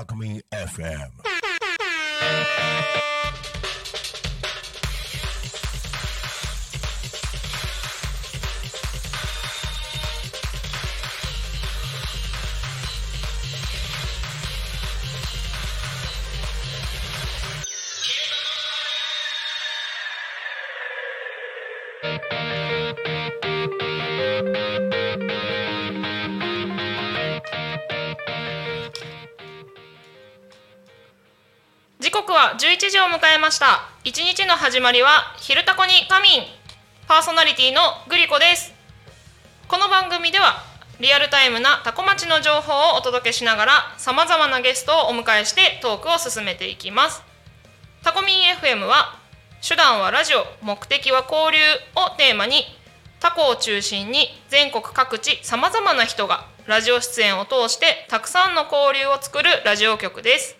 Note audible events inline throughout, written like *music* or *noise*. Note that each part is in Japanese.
Alchemy FM. *laughs* 11時を迎えました。一日の始まりは「昼タコに仮眠」パーソナリティのグリコです。この番組ではリアルタイムなタコ町の情報をお届けしながらさまざまなゲストをお迎えしてトークを進めていきます。タコミン FM は手段はラジオ目的は交流をテーマにタコを中心に全国各地さまざまな人がラジオ出演を通してたくさんの交流を作るラジオ局です。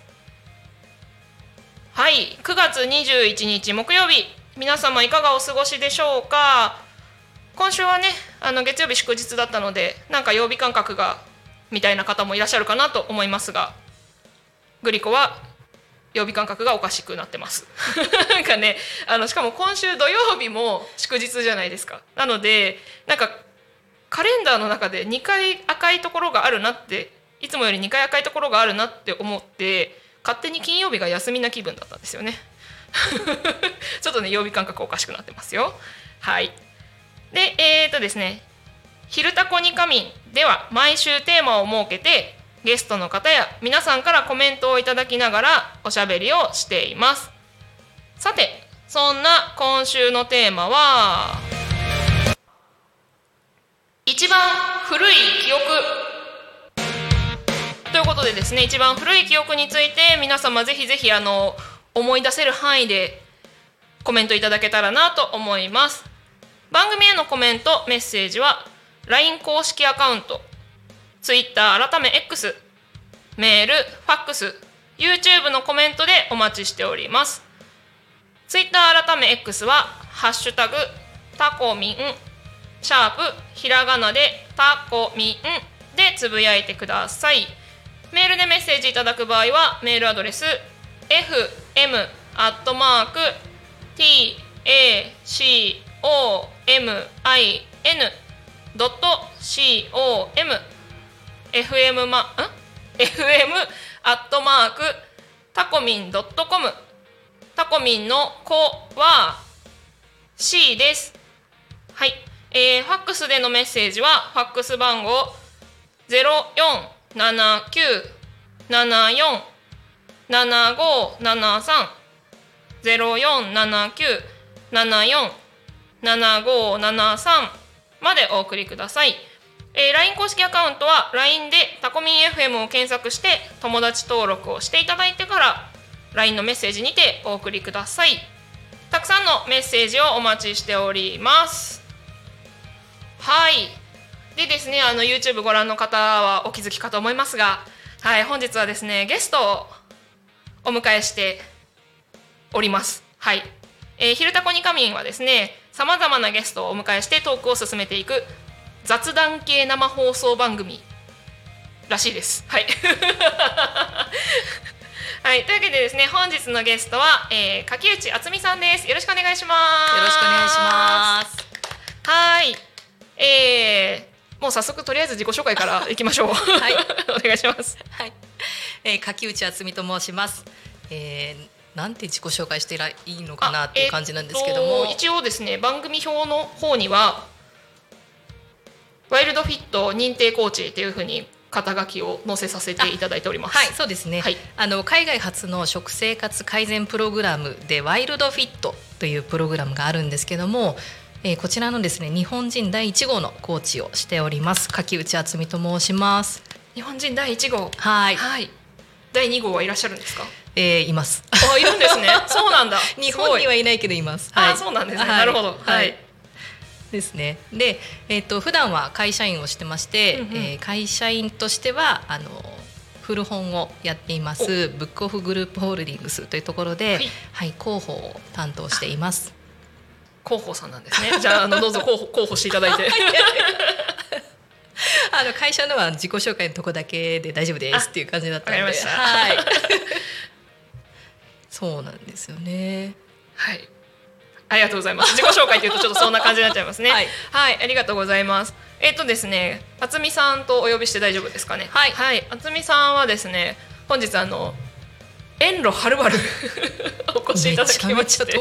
はい。9月21日木曜日。皆様いかがお過ごしでしょうか？今週はねあの月曜日祝日だったのでなんか曜日感覚がみたいな方もいらっしゃるかなと思いますが。グリコは曜日感覚がおかしくなってます。*laughs* なんかねあのしかも今週土曜日も祝日じゃないですか。なのでなんかカレンダーの中で2回赤いところがあるなっていつもより2回赤いところがあるなって思って勝手に金曜日が休みな気分だったんですよね。*laughs* ちょっとね曜日感覚おかしくなってますよ。はい。でえー、とですね「昼タコに仮眠」では毎週テーマを設けてゲストの方や皆さんからコメントをいただきながらおしゃべりをしています。さてそんな今週のテーマは一番古い記憶。いうことでですね一番古い記憶について皆様ぜひぜひあの思い出せる範囲でコメントいただけたらなと思います。番組へのコメントメッセージは LINE 公式アカウント Twitter 改め X メールファックス YouTube のコメントでお待ちしております。Twitter 改め X は「ハッシュタグタコミン」シャープひらがなでタコミンでつぶやいてください。メールでメッセージいただく場合はメールアドレス fm.tacomin.com fm ま、ん？fm アットマークタコミンドットコム。タコミンの子は C です。はい、えー、ファックスでのメッセージはファックス番号ゼロ四。七九七四七五七三ゼロ四七九七四七五七三までお送りください。えー、LINE 公式アカウントは LINE でタコミン FM を検索して友達登録をしていただいてから LINE のメッセージにてお送りください。たくさんのメッセージをお待ちしております。はい。でですねあの YouTube ご覧の方はお気づきかと思いますがはい本日はですねゲストをお迎えしておりますはい、えー、昼タコニカミンはですねさまざまなゲストをお迎えしてトークを進めていく雑談系生放送番組らしいです。はい。*laughs* はい、というわけでですね、本日のゲストは、えー、柿内敦美さんです。よろしくお願いします。よろしくお願いします。う早速とりあえず自己紹介から *laughs* いきましょう。はい *laughs* お願いします。はい、えー、柿内敦美と申します。えー、なんて自己紹介してらいいのかなっていう感じなんですけども、えっと一応ですね番組表の方にはワイルドフィット認定コーチっていうふうに肩書きを載せさせていただいております。はい、そうですね。はいあの海外初の食生活改善プログラムでワイルドフィットというプログラムがあるんですけども、えー、こちらのですね日本人第1号のコーチをしております柿内敦美と申します。日本人第一号？はい、はい。第二号はいらっしゃるんですか？えー、います。あ、いるんですね。*laughs* そうなんだ。日本には。はいないけどいます。あ、そうなんですね。なるほど。はい。ですね。で、えっ、と普段は会社員をしてまして、うんうんえー会社員としてはあの古本をやっていますブックオフグループホールディングスというところで、ははいい、広報を担当しています。広報さんなんですね。*laughs* じゃあ、あのどうぞ候補候補していただいて。*laughs* あの会社のは自己紹介のとこだけで大丈夫ですっていう感じだったので、わかりましたはい。*laughs* そうなんですよね。はい。ありがとうございます。自己紹介というとちょっとそんな感じになっちゃいますね。はいはい、ありがとうございます。えっ、とですね、あつみさんとお呼びして大丈夫ですかね。はいはい、あつみさんはですね、本日あの遠路はるばる。*laughs* お越しいただきまして。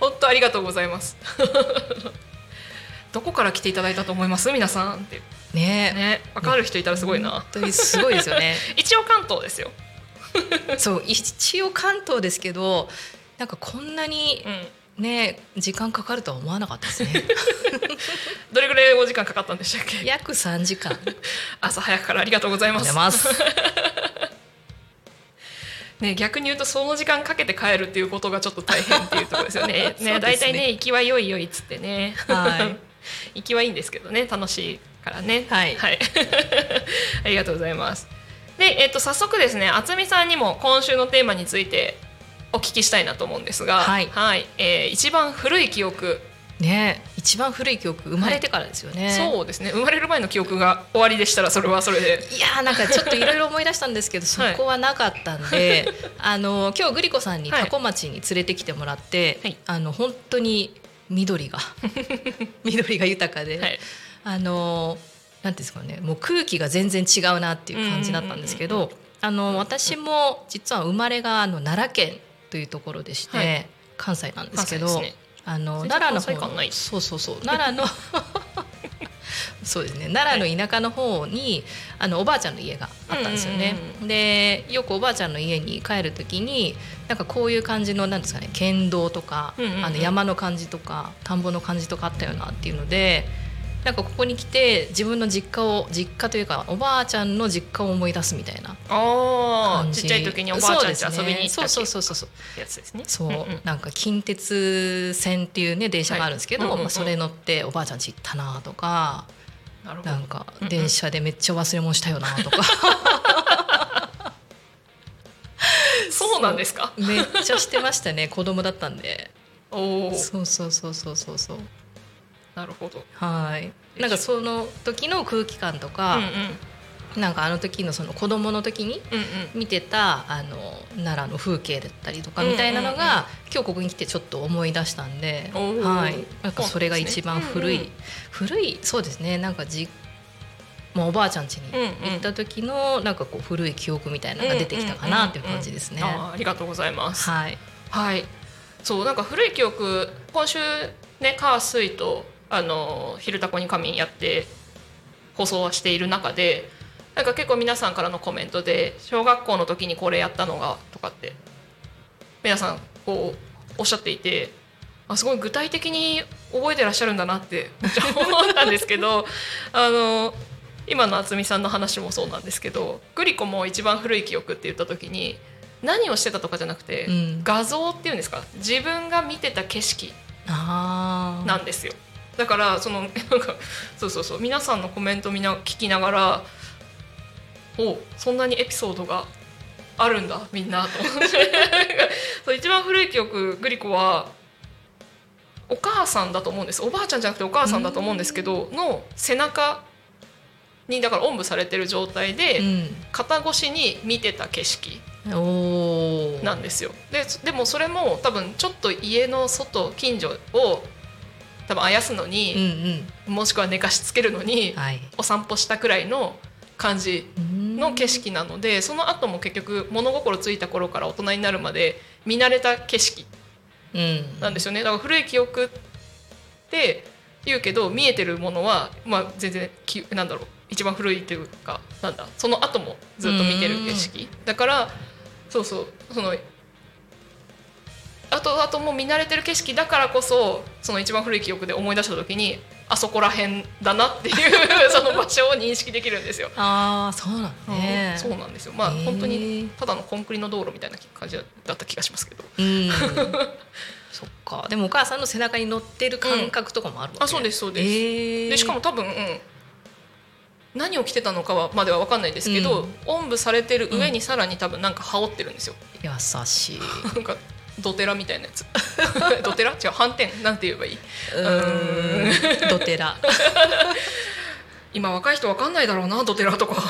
本当ありがとうございます。*laughs* どこから来ていただいたと思います？皆さんって。ね。ね。わかる人いたらすごいな。本当にすごいですよね。*laughs* 一応関東ですよ、そう一応関東ですけど、なんかこんなにうん、ね時間かかるとは思わなかったですね。どれぐらいお時間かかったんでしたっけ？約3時間。朝早くからありがとうございます。出ます。ね、逆に言うとその時間かけて帰るっていうことがちょっと大変っていうところですよね。*laughs* ねね、大体ね、行きは良い良いっつってね。はい行きはいいんですけどね、楽しいからね。はい *laughs* ありがとうございます。で、えっと、早速ですね、あつみさんにも今週のテーマについて。お聞きしたいなと思うんですが、はいえー一番古い記憶、ね一番古い記憶生まれてからですよね。そうですね、生まれる前の記憶が終わりでしたら、それはそれで。いやーなんかちょっといろいろ思い出したんですけど、*laughs* そこはなかったんで、*laughs* あの今日グリコさんにはい。多古町に連れてきてもらって、はい。あの本当に緑が *laughs* 緑が豊かで、はい。あのなんていうんですかねもう空気が全然違うなっていう感じだったんですけどあの私も実は生まれがあの奈良県というところでして、はい。関西なんですけどねあの奈良のそうそうそう。奈良の *laughs* そうですね。奈良の田舎の方にあのおばあちゃんの家があったんですよね。でよくおばあちゃんの家に帰る時になんかこういう感じのなんですかね県道とか、あの山の感じとか田んぼの感じとかあったよなっていうのでなんかここに来て自分の実家を実家というかおばあちゃんの実家を思い出すみたいなああ、感じ。ちっちゃい時におばあちゃんち遊びに行ったそうそうそうそうそう。やつですね。そう、んん。なんか近鉄線っていうね電車があるんですけど、はい。うんうんうん。まあ、それ乗っておばあちゃん家行ったなとかな。なんか電車でめっちゃ忘れ物したよなとか。*laughs* そうなんですか？めっちゃしてましたね。子供だったんで。おお、そうそうそうそうそうそうなるほど。はい。なんかその時の空気感とか、うんうん。なんかあの時のその子供の時にうんうん。見てたあの奈良の風景だったりとかみたいなのが、うんうんうん今日ここに来てちょっと思い出したんで、はい、なんかそれが一番古い、そうなん。古いそうですね。なんかじもうおばあちゃん家にうんうん。行った時のなんかこう古い記憶みたいなのが出てきたかなっていう感じですね。あーありがとうございます。はい、はい。そうなんか古い記憶今週ね火水とあの昼タコに仮眠やって放送はしている中で。なんか結構皆さんからのコメントで小学校の時にこれやったのがとかって皆さんこうおっしゃっていてあすごい具体的に覚えてらっしゃるんだなって *laughs* 思ったんですけどあの今の渥美さんの話もそうなんですけどグリコも一番古い記憶って言った時に何をしてたとかじゃなくて、うん画像っていうんですか自分が見てた景色なんですよだからその *laughs* なんかそうそうそう皆さんのコメントみんな聞きながらおそんなにエピソードがあるんだみんなと。*laughs* そう一番古い記憶グリコはお母さんだと思うんです。おばあちゃんじゃなくてお母さんだと思うんですけどの背中にだからおんぶされてる状態で、肩越しに見てた景色なんですよ。ででもそれも多分ちょっと家の外近所を多分あやすのうんに、うん。もしくは寝かしつけるのに、はい。お散歩したくらいの感じの景色なのでその後も結局物心ついた頃から大人になるまで見慣れた景色うん。なんですよね。だから古い記憶って言うけど見えてるものは、まあ、全然きなんだろう一番古いというかなんだその後もずっと見てる景色。だからそうそうそのあとあともう見慣れてる景色だからこそその一番古い記憶で思い出した時にあそこら辺だなっていう *laughs* その場所を認識できるんですよ。ああそうなんだね。そうなんですよ。まあ本当にただのコンクリの道路みたいな感じだった気がしますけど。うん *laughs* そっか。でもお母さんの背中に乗ってる感覚とかもあるわけ、あそうですそうです、えー。でしかも多分、うん。何を着てたのかはまでは分かんないですけど、うん。おんぶされてる上にさらに多分なんか羽織ってるんですよ。優しい。*laughs* なんかドテラみたいなやつ。*laughs* ドテラ？違う反転？なんて言えばいい？うーん。ドテラ。*laughs* 今若い人分かんないだろうなドテラとか。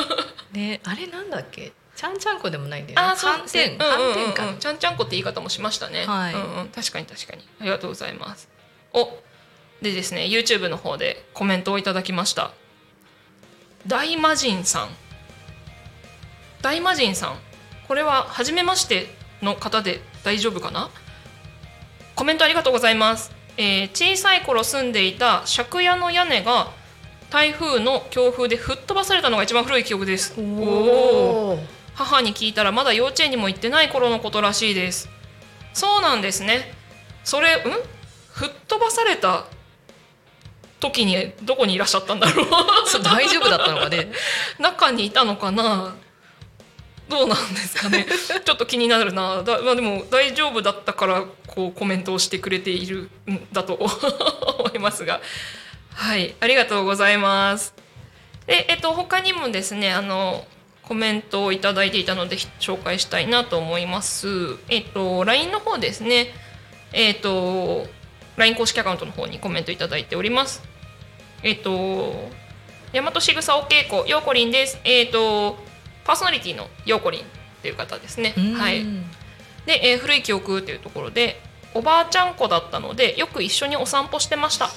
*laughs* ねあれなんだっけ？ちゃんちゃんこでもないんだよね。あそう。反転。うん反うんうん。転か、うんちゃんちゃんこって言い方もしましたね、はい。うんうん、確かに確かに。ありがとうございます。おでですね YouTube の方でコメントをいただきました。大魔神さん。大魔神さん。これは初めましての方で大丈夫かな？コメントありがとうございます、えー小さい頃住んでいた借家の屋根が台風の強風で吹っ飛ばされたのが一番古い記憶です。おおー。母に聞いたらまだ幼稚園にも行ってない頃のことらしいです。そうなんですね。それん？吹っ飛ばされた時にどこにいらっしゃったんだろう *laughs* 大丈夫だったのかね。中にいたのかなどうなんですかね。*laughs* ちょっと気になるな。だ、まあ、でも大丈夫だったからこうコメントをしてくれているんだと *laughs* 思いますが。はい。ありがとうございます。でえっと他にもですねあのコメントをいただいていたので紹介したいなと思います。えっと LINE の方ですね。えっと LINE 公式アカウントの方にコメントいただいております。えっと大和しぐさお稽古ようこりんです。えっとパーソナリティのようこりんっていう方ですね。はい。うんで、えー古い記憶っていうところでおばあちゃん子だったのでよく一緒にお散歩してました。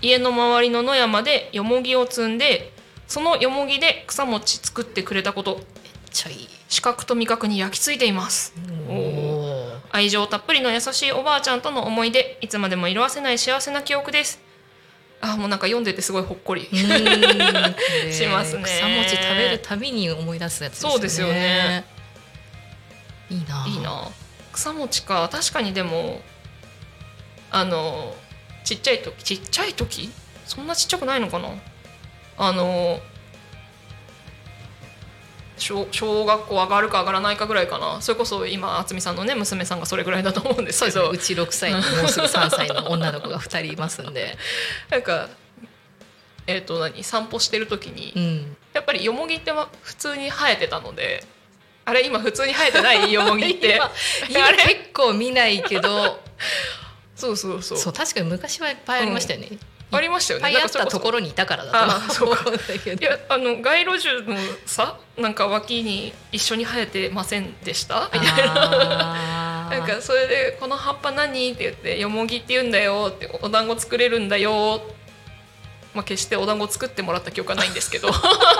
家の周りの野山でよもぎを摘んでそのよもぎで草餅作ってくれたこと。ちょい視覚と味覚に焼き付いています。おお愛情たっぷりの優しいおばあちゃんとの思い出いつまでも色あせない幸せな記憶ですあーもうなんか読んでてすごいほっこりー *laughs* しますね。草餅食べるたびに思い出すやつですよね。そうですよね。いいな。いいな。草餅か。確かにでもあのちっちゃい時ちっちゃい時？そんなちっちゃくないのかな？あの小小学校上がるか上がらないかぐらいかな。それこそ今渥美さんのね娘さんがそれぐらいだと思うんですけど。そうち6歳ともうすぐ3歳の女の子が2人いますんで。*laughs* なんかえっ、と何散歩してる時に、うん。やっぱりよもぎっては普通に生えてたのであれ今普通に生えてないよもぎって。*laughs* 今結構見ないけど。*laughs* そうそうそう。そう確かに昔はいっぱいありましたよね、ありましたよね。いっぱいあったところにいたからだと。あ *laughs* そうか。思うんだけど。いやあの街路樹のさなんか脇に一緒に生えてませんでした？みたいな。*laughs* なんかそれで「この葉っぱ何?」って言って「よもぎって言うんだよ」って「お団子作れるんだよ」まあ決してお団子作ってもらった記憶はないんですけど。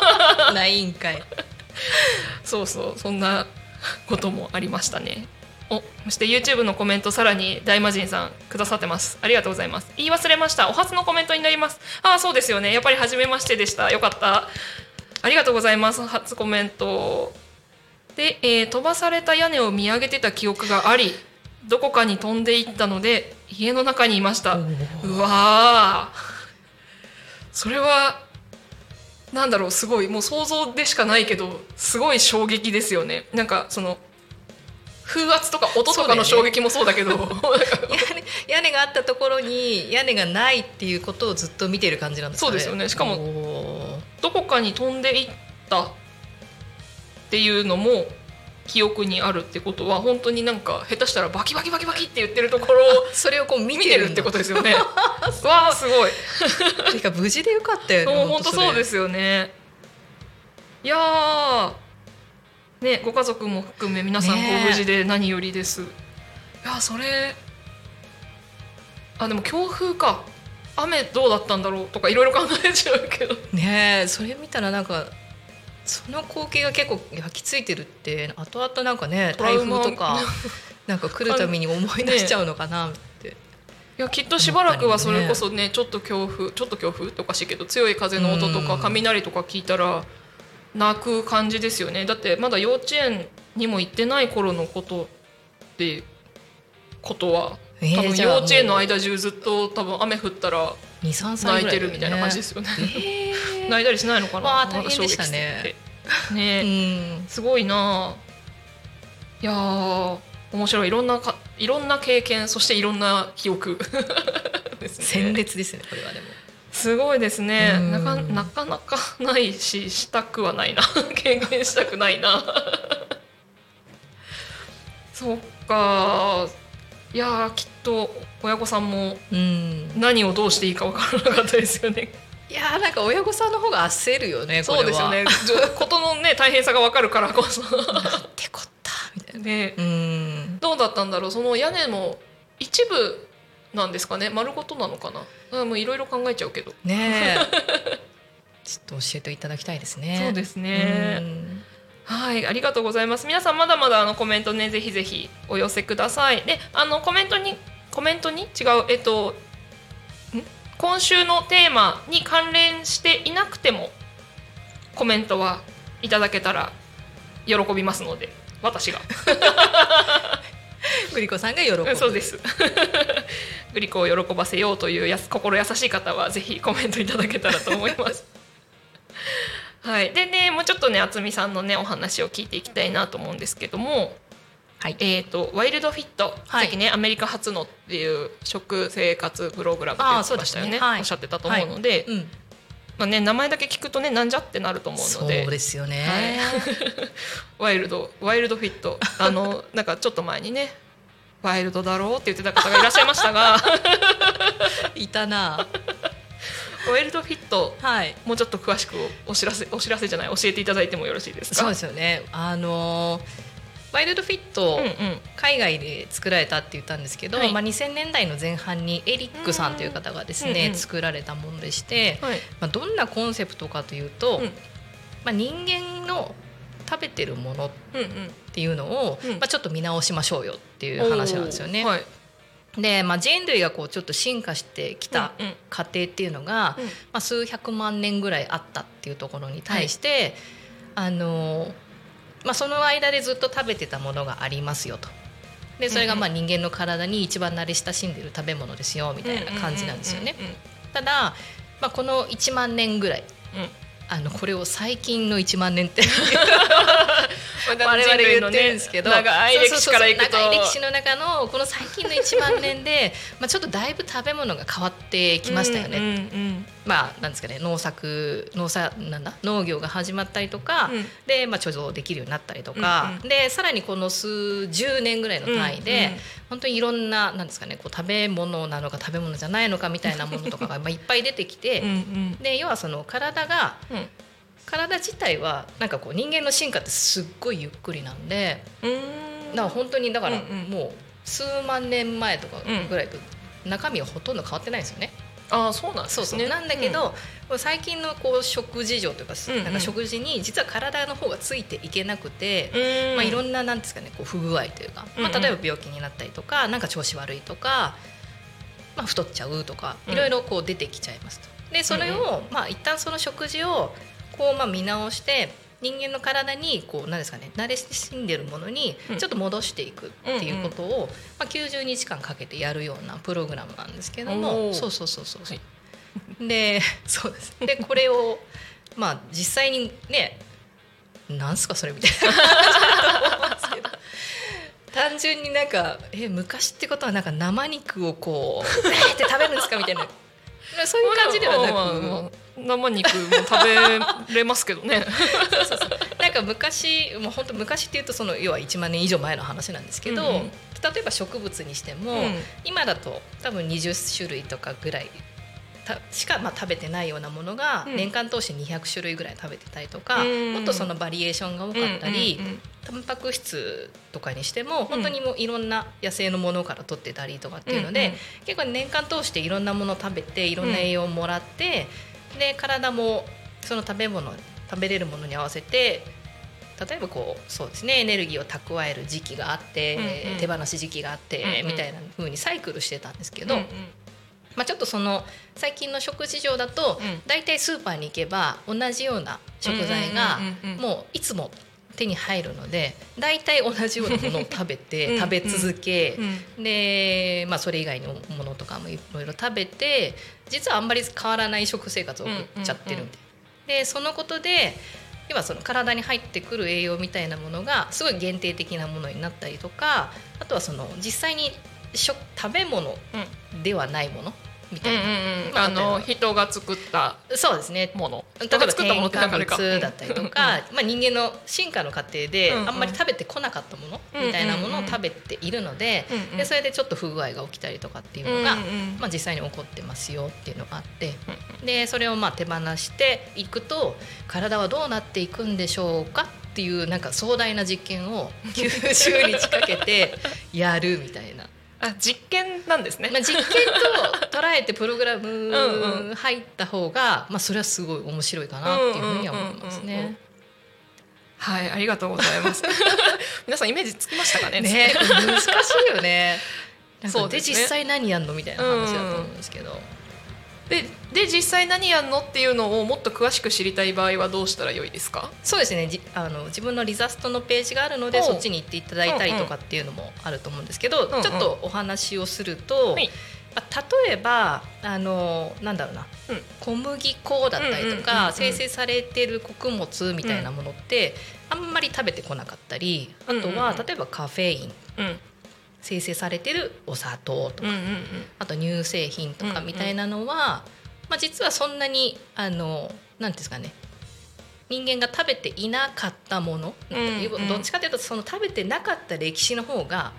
*laughs* ないんかい。そうそうそんなこともありましたねおそして YouTube のコメントさらに大魔神さんくださってます。ありがとうございます。言い忘れました。お初のコメントになります。ああそうですよね。やっぱり初めましてでした。よかった。ありがとうございます。初コメント。で、えー飛ばされた屋根を見上げてた記憶がありどこかに飛んでいったので家の中にいました。うわー。それはなんだろう。すごい。もう想像でしかないけどすごい衝撃ですよね。なんかその風圧とか音とかの衝撃もそうだけど。なんか屋根があったところに屋根がないっていうことをずっと見てる感じなんですかね。そうですよね。しかももどこかに飛んでいったっていうのも記憶にあるってことは本当になんか下手したらバキバキバキバキって言ってるところをそれをこう見見てるってことですよね。*laughs* わあすごい。とてか無事でよかったよね *laughs* 本当そうですすよね。いやーねご家族も含め皆さんご無事で何よりです、いやーそれあでも強風か。雨どうだったんだろうとかいろいろ考えちゃうけど。ねえそれ見たらなんかその光景が結構焼き付いてるって後々なんかね台風とか *laughs* なんか来るたびに思い出しちゃうのかなって、いやきっとしばらくはそれこそねちょっと強風ちょっと強風っておかしいけど強い風の音とかうん。雷とか聞いたら泣く感じですよね。だってまだ幼稚園にも行ってない頃のことってことはえー多分幼稚園の間中ずっと多分雨降ったら23歳泣いてるみたいな感じですよね。えー。*laughs* 泣いたりしないのかな？大変でしたね。ね、うん。すごいな。あ。いやー面白い。いろんなかいろんな経験そしていろんな記憶。です鮮ね。烈ですねこれはでもすごいですね。うんなかなかなかないししたくはないな *laughs* 経験したくないな。*laughs* そっか。いやーきっと親御さんもうん何をどうしていいかわからなかったですよね。いやーなんか親御さんの方が焦るよねそうですよね。ことのね大変さがわかるからこそ。なんてこったみたいなね、うんどうだったんだろう。その屋根も一部なんですかね？丸ごとなのかな？あもういろいろ考えちゃうけど。ねえ *laughs* ちょっと教えていただきたいですねそうですね。うんはい、ありがとうございます。皆さんまだまだあのコメントねぜひぜひお寄せください。で、あのコメントにコメントに？違うえっとん？今週のテーマに関連していなくてもコメントはいただけたら喜びますので、私が。*laughs* *laughs* グリコさんが喜ぶ。そうです。*laughs* グリコを喜ばせようというやす心優しい方はぜひコメントいただけたらと思います。*laughs* はい、でねもうちょっとね渥美さんのねお話を聞いていきたいなと思うんですけども、はい。えっ、とワイルドフィット、はい。さっきねアメリカ初のっていう食生活プログラムって言ってましたよね。ね。はい。おっしゃってたと思うので、うんまあね名前だけ聞くとねなんじゃってなると思うそうので。ですよね、*laughs* ワイルドワイルドフィット。あのなんかちょっと前にねワイルドだろうって言ってた方がいらっしゃいましたが。*laughs* いたな。ワイルドフィットはい。もうちょっと詳しくお知らせお知らせじゃない教えていただいてもよろしいですか？そうですよね。あのワイルドフィット、うんうん。海外で作られたって言ったんですけど、はい。まあ、2000年代の前半にエリックさんという方がですね、うんうん作られたものでして、はい。まあ、どんなコンセプトかというと、うん。まあ、人間の食べてるものっうんうんていうのを、うんまあ、ちょっと見直しましょうよっていう話なんですよね。はい。で、まあ、人類がこうちょっと進化してきたうんうん。過程っていうのが、うん。まあ、数百万年ぐらいあったっていうところに対して、あのまあ、その間でずっと食べてたものがありますよと。でそれがまあ人間の体に一番慣れ親しんでる食べ物ですよみたいな感じなんですよね。うんうんただ、まあ、この1万年ぐらいうんうんあのこれを最近の1万年って *laughs* 我我々言ってるんですけど長い歴史からいくと長い歴史の中のこの最近の1万年でまあちょっとだいぶ食べ物が変わってきましたよね。うんうんまあなんですかね農作農作なんだ農業が始まったりとか、うん。で、まあ、貯蔵できるようになったりとか、うんでさらにこの数十年ぐらいの単位で、うんうん。本当にいろんななんですかねこう食べ物なのか食べ物じゃないのかみたいなものとかがまあいっぱい出てきて、うんうん。で要はその体がうん。体自体はなんかこう人間の進化ってすっごいゆっくりなんでうん。だから本当にだからうんうん。もう数万年前とかぐらいと中身はほとんど変わってないんですよね。ああそうなんですね。そうそう。なんだけど、最近のこう食事情というか,、うんうん。なんか食事に実は体の方がついていけなくて、うん。まあ、いろんななんですかねこう不具合というか、まあ、うん。うん例えば病気になったりとかなんか調子悪いとか、まあ、太っちゃうとかうん。いろいろこう出てきちゃいますと。でそれを、まあ一旦その食事をこうまあ見直して人間の体にこうなんですかね慣れ親んでるものにうん。ちょっと戻していくっていうことを、まあ、90日間かけてやるようなプログラムなんですけどもそうそうそうそう、はい。でそうです。でこれをまあ実際にねなんすかそれみたいな。感じだと思うんですけど。単純になんかえ昔ってことはなんか生肉をこう *laughs* えーって食べるんですかみたいな。そういう感じではなく、生肉も食べれますけどね。なんか昔もう本当昔っていうとその要は1万年以上前の話なんですけど、うんうん。例えば植物にしても、うん。今だと多分20種類とかぐらいたしかまあ食べてないようなものがうん。年間通して200種類ぐらい食べてたりとか、うん。もっとそのバリエーションが多かったり、うんうんうん。タンパク質とかにしても本当にもういろんな野生のものから取ってたりとかっていうので、うんうん結構年間通していろんなものを食べていろんな栄養をもらって、で体もその食べ物食べれるものに合わせて例えばこうそうですねエネルギーを蓄える時期があって、うんうん。手放し時期があって、うんうん。みたいな風にサイクルしてたんですけど、うんうん。まあ、ちょっとその最近の食事上だと、うん。大体スーパーに行けば同じような食材がもういつも手に入るので大体同じようなものを食べうん。て食べ続け。うん。で、まあ、それ以外のものとかもいろいろ食べて実はあんまり変わらない食生活を送っちゃってるんで,、でそのことで要はその体に入ってくる栄養みたいなものがすごい限定的なものになったりとかあとはその実際に食食べ物ではないものみたうんいな、うんうんまああの例人が作ったそうですね。もの。例えば人が作ったものだったりとか、まあ、人間の進化の過程であんまり食べてこなかったものみたいなものを食べているのででそれでちょっと不具合が起きたりとかっていうのが、まあ、実際に起こってますよっていうのがあって。でそれをまあ手放していくと体はどうなっていくんでしょうかっていうなんか壮大な実験を90日かけてやるみたいな。あ実験なんですねまあ、実験と捉えてプログラ *laughs* うんム入った方が、まあ、それはすごい面白いかなっていうふうには思いますうんうんうんうんね。はいありがとうございます *laughs* 皆さんイメージつきましたかね？ね難しいよね。*laughs* そうで実際何やんのみたいな話だと思うんですけど。でで実際何やんのっていうのをもっと詳しく知りたい場合はどうしたらよいですか？そうですね。じあの自分のリザストのページがあるのでそっちに行っていただいたりとかっていうのもあると思うんですけど、んうんちょっとお話をすると、はいまあ例えばあのなんだろうな、うん。小麦粉だったりとうんうんうんうかん生成されてる穀物みたいなものって、あんまり食べてこなかったりあとは、例えばカフェインうん生成されてるお砂糖とか、うんうんうん。あと乳製品とかうんうん。みたいなのは、まあ、実はそんなにあのなんていうんですかね人間が食べていなかったもの、うんうん。どっちかというとその食べてなかった歴史の方が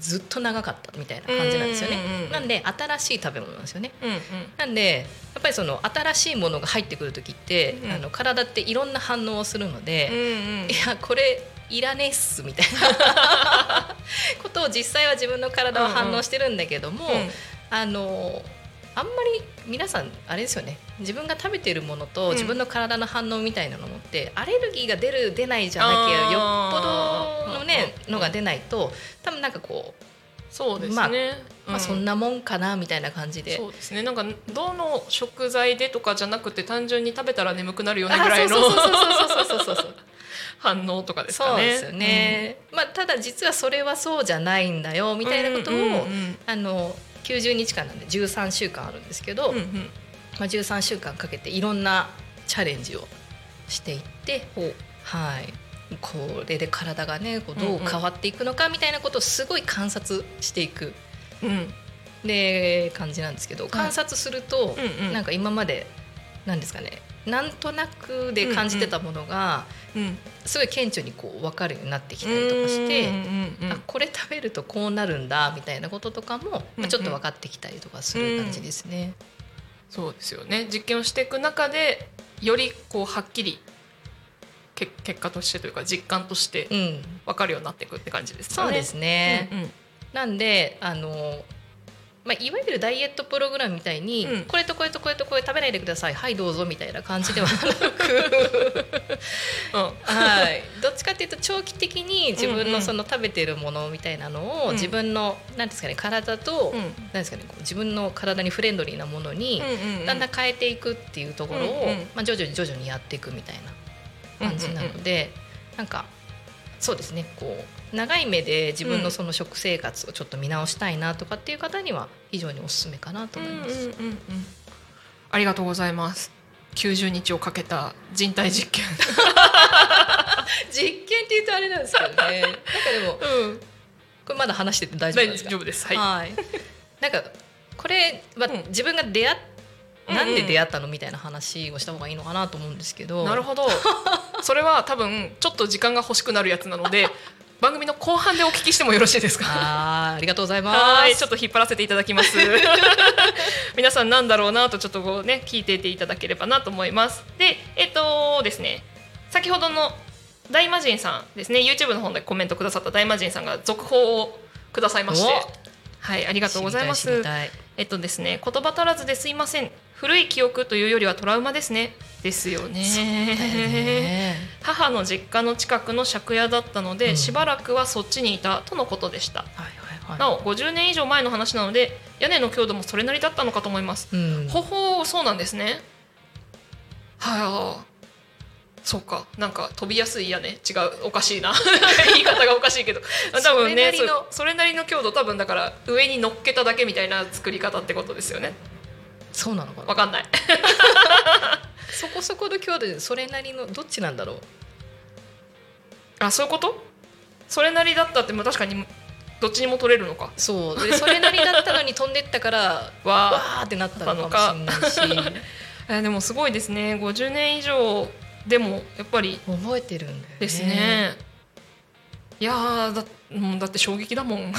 ずっと長かったみたいな感じなんですよね。うんうんうんなんで新しい食べ物なんですよね。うんうん。なんでやっぱりその新しいものが入ってくる時って、うん。あの体っていろんな反応をするので、うんうん。いやこれいらねえっすみたいな。*laughs* ことを実際は自分の体は反応してるんだけども、うん。あのあんまり皆さんあれですよね。自分が食べてるものとうん。自分の体の反応みたいなのって、アレルギーが出る出ないじゃなきゃよっぽどのねうんのが出ないと多分なんかこそうですね、まあうう、まあ、そんなもんかなみたいな感じで。そうですね。なんかどの食材でとかじゃなくて単純に食べたら眠くなるよねあぐらいの。そうそうそうそうそうそうそう反応とかですそかね。うですよね、まあ、ただ実はそれはそうじゃないんだよみうんたいなことを、うんうんあの90日間なんで13週間あるんですけど、うんうん。まあ、13週間かけていろんなチャレンジをしていって、はい、これで体がねこうどう変わっていくのかみたいなことをすごい観察していく、うん。で感じなんですけど観察すると、うんうん。なんか今までなんですかねなんとなくで感じてたものが、うんすごい顕著にこう分かるようになってきたりとかして。うんうんうんあこれ食べるとこうなるんだみたいなこととかも、まうんうんあ、ちょっと分かってきたりとかする感じですね。そうですよね実験をしていく中でよりこうはっきりけ結果としてというか実感としてうん、分かるようになっていくって感じですかね。そうですね。うんうんなんであの、まあ、いわゆるダイエットプログラムみたいに、うん。これとこれとこれとこれ食べないでください。はいどうぞみたいな感じではなくうん。はい。どっちかっていうと長期的に自分うんうん。のその食べてるものみたいなのを、うん。自分のなんですかね体と、うん。なんですかね自分の体にフレンドリーなものに、うんうんうん。だんだん変えていくっていうところを、うんうん。まあ、徐々に徐々にやっていくみたいな感じなので、なんかそうですねこう長い目で自分のその食生活をちょっと見直したいなとかっていう方には非常におすすめかなと思います。うんうんうんうんありがとうございます。90日をかけた人体実験。*laughs* 実験っていうとあれなんですけどねなんかでもうん、これまだ話してて大丈夫大ですか？丈夫です。はい。はい、なんかこれはうん自分が出会なんで出会ったのみたいな話をした方がいいのかなと思うんですけどなるほど。それは多分ちょっと時間が欲しくなるやつなので、番組の後半でお聞きしてもよろしいですか？*laughs* あーありがとうございます。はいちょっと引っ張らせていただきます。*laughs* 皆さんなんだろうなとちょっとこうね聞いていていただければなと思います。でえっとですね先ほどの大魔神さんですね YouTube の方でコメントくださった大魔神さんが続報をくださいまして。はいありがとうございます。えっとですね言葉足らずですいません古い記憶というよりはトラウマですね。ですよね。ね。母の実家の近くの借家だったので、うん。しばらくはそっちにいたとのことでした。はいはいはい。なお50年以上前の話なので屋根の強度もそれなりだったのかと思います、うん。ほほうそうなんですね。はい、あ、そうか。なんか飛びやすい屋根。違うおかしいな。*laughs* 言い方がおかしいけど。*laughs* 多分ねそれなりの強度多分だから上に乗っけただけみたいな作り方ってことですよねそうなのかな？わかんない。*laughs* そこそこの強度でそれなりのどっちなんだろう？あそういうこと？それなりだったってまあ確かにどっちにも取れるのか。そう。でそれなりだったのに飛んでったから *laughs* わー。ってなったのかもしれないし。*laughs* えでもすごいですね。50年以上でもやっぱり覚えてるんだよね。ですね。いやーだ,、うん、だって衝撃だもん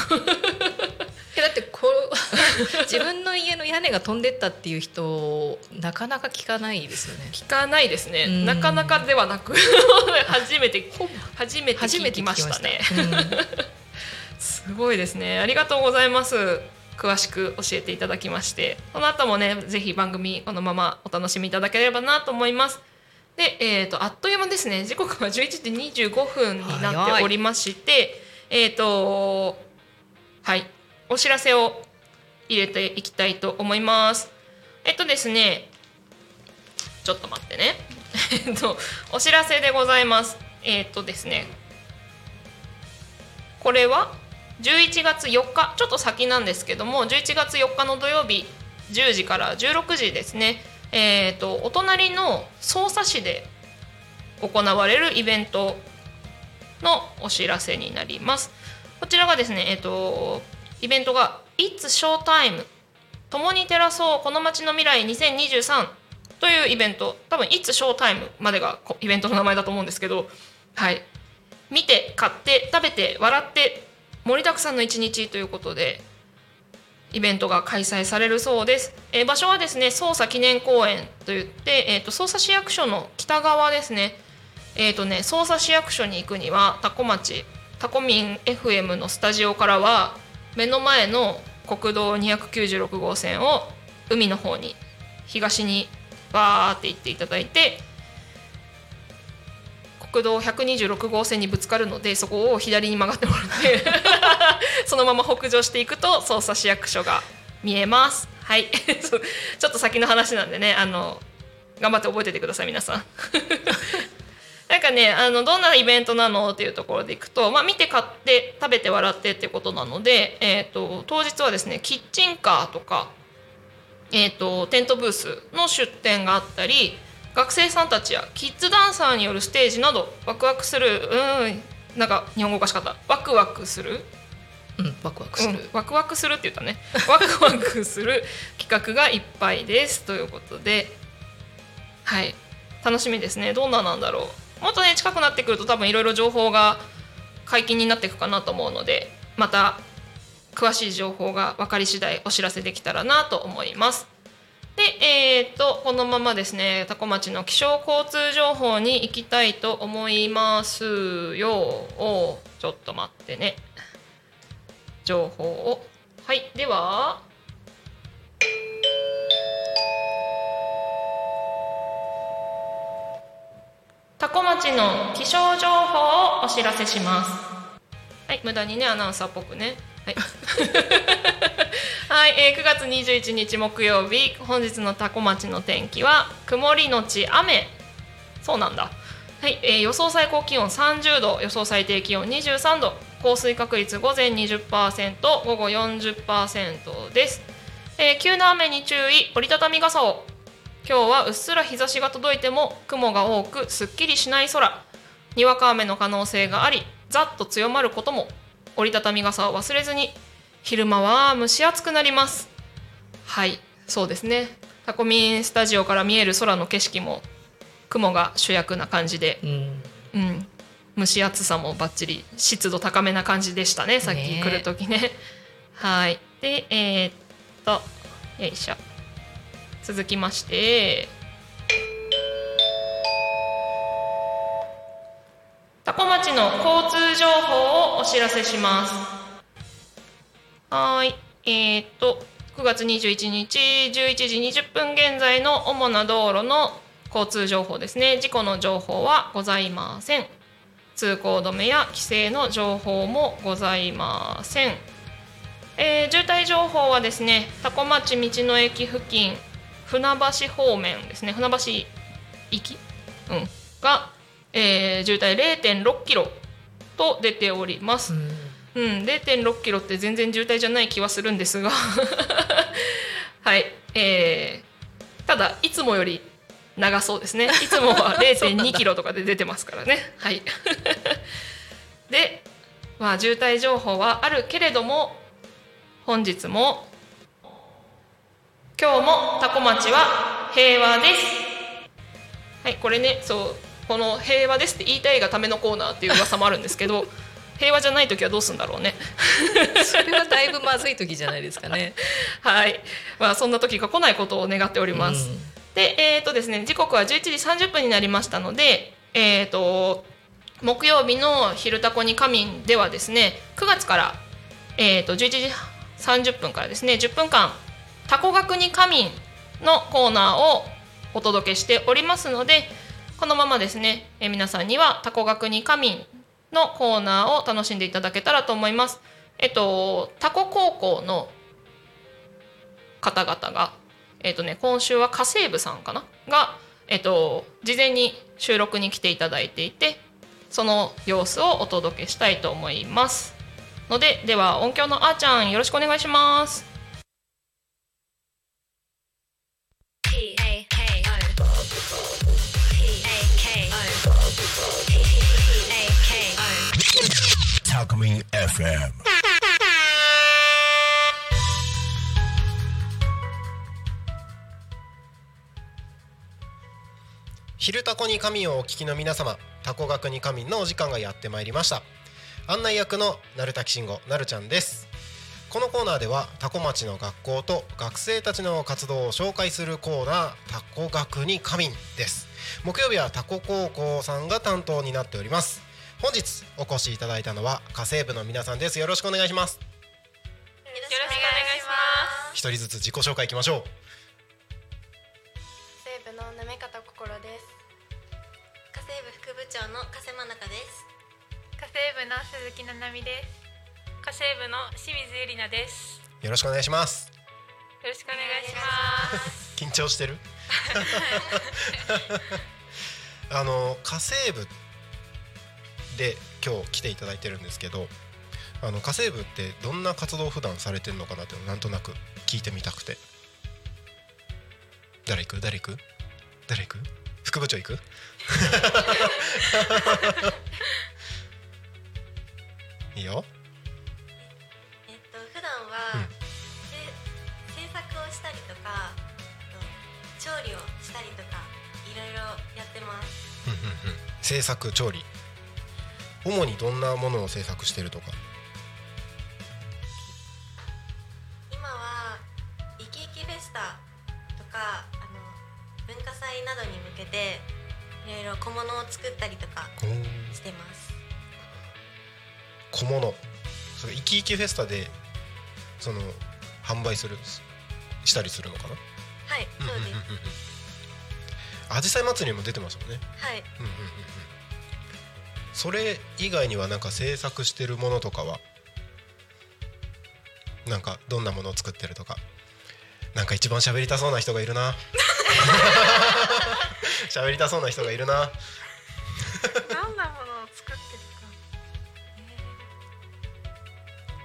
えだってこう *laughs* 自分の家の屋根が飛んでったっていう人なかなか聞かないですよね。聞かないですね。うん。なかなかではなく *laughs* 初めて初めて初め聞きまて聞きました。ねうん。*laughs* すごいですね。ありがとうございます。詳しく教えていただきまして。この後もねぜひ番組このままお楽しみいただければなと思います。で、えー、とあっという間ですね。時刻は11時25分になっておりまして。えっ、とはいお知らせを入れていきたいと思います。えっとですねちょっと待ってね。*laughs* えっとお知らせでございます。えっとですねこれは11月4日ちょっと先なんですけども11月4日の土曜日10時から16時ですね。えー、とお隣の匝瑳市で行われるイベントのお知らせになります。こちらがですねえっ、とイベントが「It's Showtime 共に照らそうこの街の未来2023」というイベント。多分「It's Showtime」までがイベントの名前だと思うんですけど。はい。見て買って食べて笑って盛りだくさんの一日。ということでイベントが開催されるそうです、えー場所はですね捜査記念公園。といって、えー、と捜査市役所の北側ですね。えっ、とね捜査市役所に行くには多古町タコミン FM のスタジオからは目の前の国道296号線を海の方に東にバーって行っていただいて国道126号線にぶつかるのでそこを左に曲がってもらって *laughs* そのまま北上していくと捜査市役所が見えます。はい。*laughs* ちょっと先の話なんでねあの頑張って覚えててください皆さん。なんかねあのどんなイベントなのっていうところでいくと、まあ、見て買って食べて笑ってっていうことなので、えー、と当日はですねキッチンカーとか、えー、とテントブースの出店があったり学生さんたちやキッズダンサーによるステージなどワクワクするうんなんか日本語おかしかった。ワクワクする。うんワクワクする、うん、ワクワクするって言ったね。*laughs* ワクワクする企画がいっぱいです。ということではい。楽しみですね。どんななんだろうもっとね近くなってくると多分いろいろ情報が解禁になっていくかなと思うのでまた詳しい情報が分かり次第お知らせできたらなと思います。でえー、とこのままですね多古町の気象交通情報に行きたいと思いますよ。おちょっと待ってね。情報を。はいでは。多古町の気象情報をお知らせします。はい無駄にねアナウンサーっぽくね。はい、はいえー9月21日木曜日本日の多古町の天気は曇りのち雨。そうなんだ。はい、えー予想最高気温30度予想最低気温23度降水確率午前20%午後40%です、えー急な雨に注意折りたたみ傘を。今日はうっすら日差しが届いても雲が多くすっきりしない空。にわか雨の可能性がありざっと強まることも。折りたたみ傘を忘れずに昼間は蒸し暑くなります。はいそうですね。タコミンスタジオから見える空の景色も雲が主役な感じで。うん。うん、蒸し暑さもバッチリ湿度高めな感じでしたねさっき来る時ね。はい。でえーっとよいしょ続きまして。多古町の交通情報をお知らせします。はい。えーっと9月21日11時20分現在の主な道路の交通情報ですね。事故の情報はございません。通行止めや規制の情報もございません、えー渋滞情報はですね多古町道の駅付近船橋方面ですね。船橋行き、うん、が、えー渋滞0.6キロと出ております、うん、0.6キロって全然渋滞じゃない気はするんですが。*laughs* はい、えーただいつもより長そうですね。いつもは *laughs* 0.2キロとかで出てますからね。はい。*laughs* でまあ渋滞情報はあるけれども本日も今日もタコ町は平和ですはいこれねそうこの「平和です」って言いたいがためのコーナーっていう噂もあるんですけど *laughs* 平和じゃない時はどうするんだろうねそれはだいぶまずい時じゃないですかね。*laughs* はい、まあ、そんな時が来ないことを願っております。うんで、えーとですね、時刻は11時30分になりましたので、えー、と木曜日の「昼タコに仮眠」ではですね9月から、えー、と11時30分からですね10分間「タコ学に仮眠」のコーナーをお届けしておりますのでこのままですね、え皆さんには「タコ学に仮眠」のコーナーを楽しんでいただけたらと思います。えっと、タコ高校の方々が、えっとね、今週は家政婦さんかな？が、えっと、事前に収録に来ていただいていてその様子をお届けしたいと思います。のででは音響のあーちゃんよろしくお願いします。タコミン FM 昼タコに神をお聞きの皆様タコ学に神のお時間がやってまいりました。案内役の鳴滝慎吾なるちゃんです。このコーナーではタコ町の学校と学生たちの活動を紹介するコーナータコ学に神です。木曜日はタコ高校さんが担当になっております。本日お越しいただいたのは家政婦の皆さんです。よろしくお願いします。よろしくお願いしま一人ずつ自己紹介いきましょう。西部のなめ方心です。家政部副部長の加瀬真中です。家政部の鈴木奈々美です。家政部の清水ゆりなです。よろしくお願いします。よろしくお願いします。緊張してる？*laughs* あの家政部で今日来ていただいてるんですけどあの家政部ってどんな活動を普段されてるのかなってなんとなく聞いてみたくて。誰行く？誰行く？誰行く？副部長行く？*laughs* いいよ。えっと普段は、うん。せ制作をしたりとか調理をしたりとかいろいろやってます。制作調理主にどんなものを制作してるとか？今はイキイキフェスタとかあの文化祭などに向けていろいろ小物を作ったりとかしてます。小物？それイキイキフェスタでその販売するしたりするのかな？はいそうです。アジサイ祭りにも出てますよね。はい。うんうんうんうんそれ以外にはなんか制作してるものとかは？なんかどんなものを作ってるとか？なんか一番喋りたそうな人がいるな。*laughs* 喋りたそうな人がいるな。どんなものを作ってるか。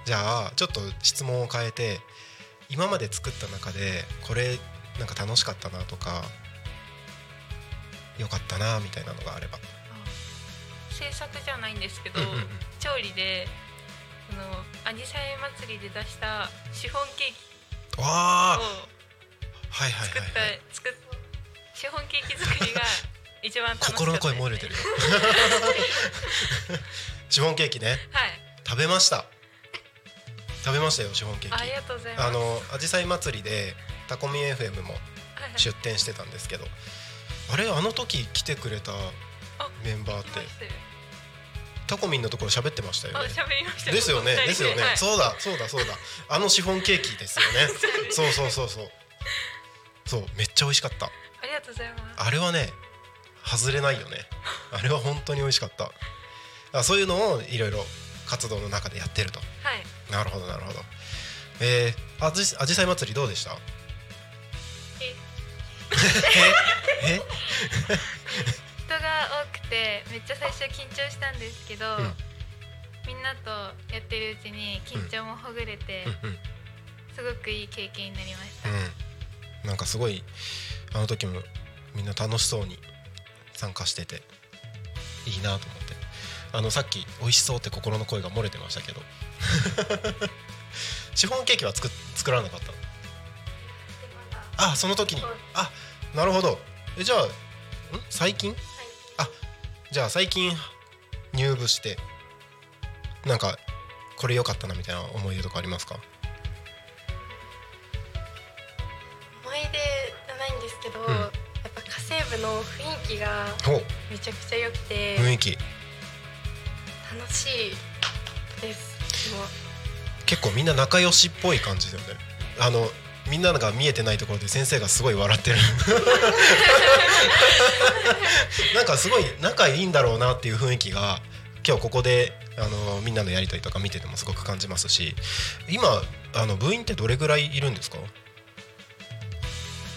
じゃあちょっと質問を変えて今まで作った中でこれなんか楽しかったなとかよかったなみたいなのがあれば制作じゃないんですけど、うんうんうん。調理でそのアジサイ祭りで出したシフォンケーキをはいはい作った、はいはい。作っシフォンケーキ作りが *laughs* 一番心の声漏れてるよ。*laughs* シフォンケーキね。はい。食べました。食べましたよシフォンケーキ。ありがとうございます。あのあじさい祭りでタコミン FM もはいはい。出店してたんですけどあれあの時来てくれたメンバーって。タコミンのところ喋ってましたよあね喋りましたですよねで。ですよね、はい。そうだそうだそうだ。あのシフォンケーキですよね。*laughs* そうそうそうそう。そうめっちゃ美味しかった。ありがとうございます。あれはね外れないよね。あれは本当に美味しかった。あそういうのをいろいろ活動の中でやってると。はい。なるほどなるほど。えー、あじあじさい祭りどうでした？え。*laughs* え？え？*laughs* 人が多くてめっちゃ最初緊張したんですけど、うん。みんなとやってるうちに緊張もほぐれて、うんうん。すごくいい経験になりました、うん。なんかすごいあの時もみんな楽しそうに参加してていいなと思って。あのさっき美味しそうって心の声が漏れてましたけど。*laughs* シフォンケーキは作っ作らなかったあその時に。あなるほど。えじゃあん？最近、あじゃあ最近入部してなんかこれ良かったなみたいな思い出とかありますか？思い出じゃないんですけど、ん。やっぱ家政婦の雰囲気がおめちゃくちゃ良くて雰囲気。楽しいです。結構みんな仲良しっぽい感じだよね。あのみんなが見えてないところで先生がすごい笑ってる *laughs* *laughs* なんかすごい仲いいんだろうなっていう雰囲気が今日ここであのみんなのやりとりとか見ててもすごく感じますし今あの部員ってどれぐらいいるんですか？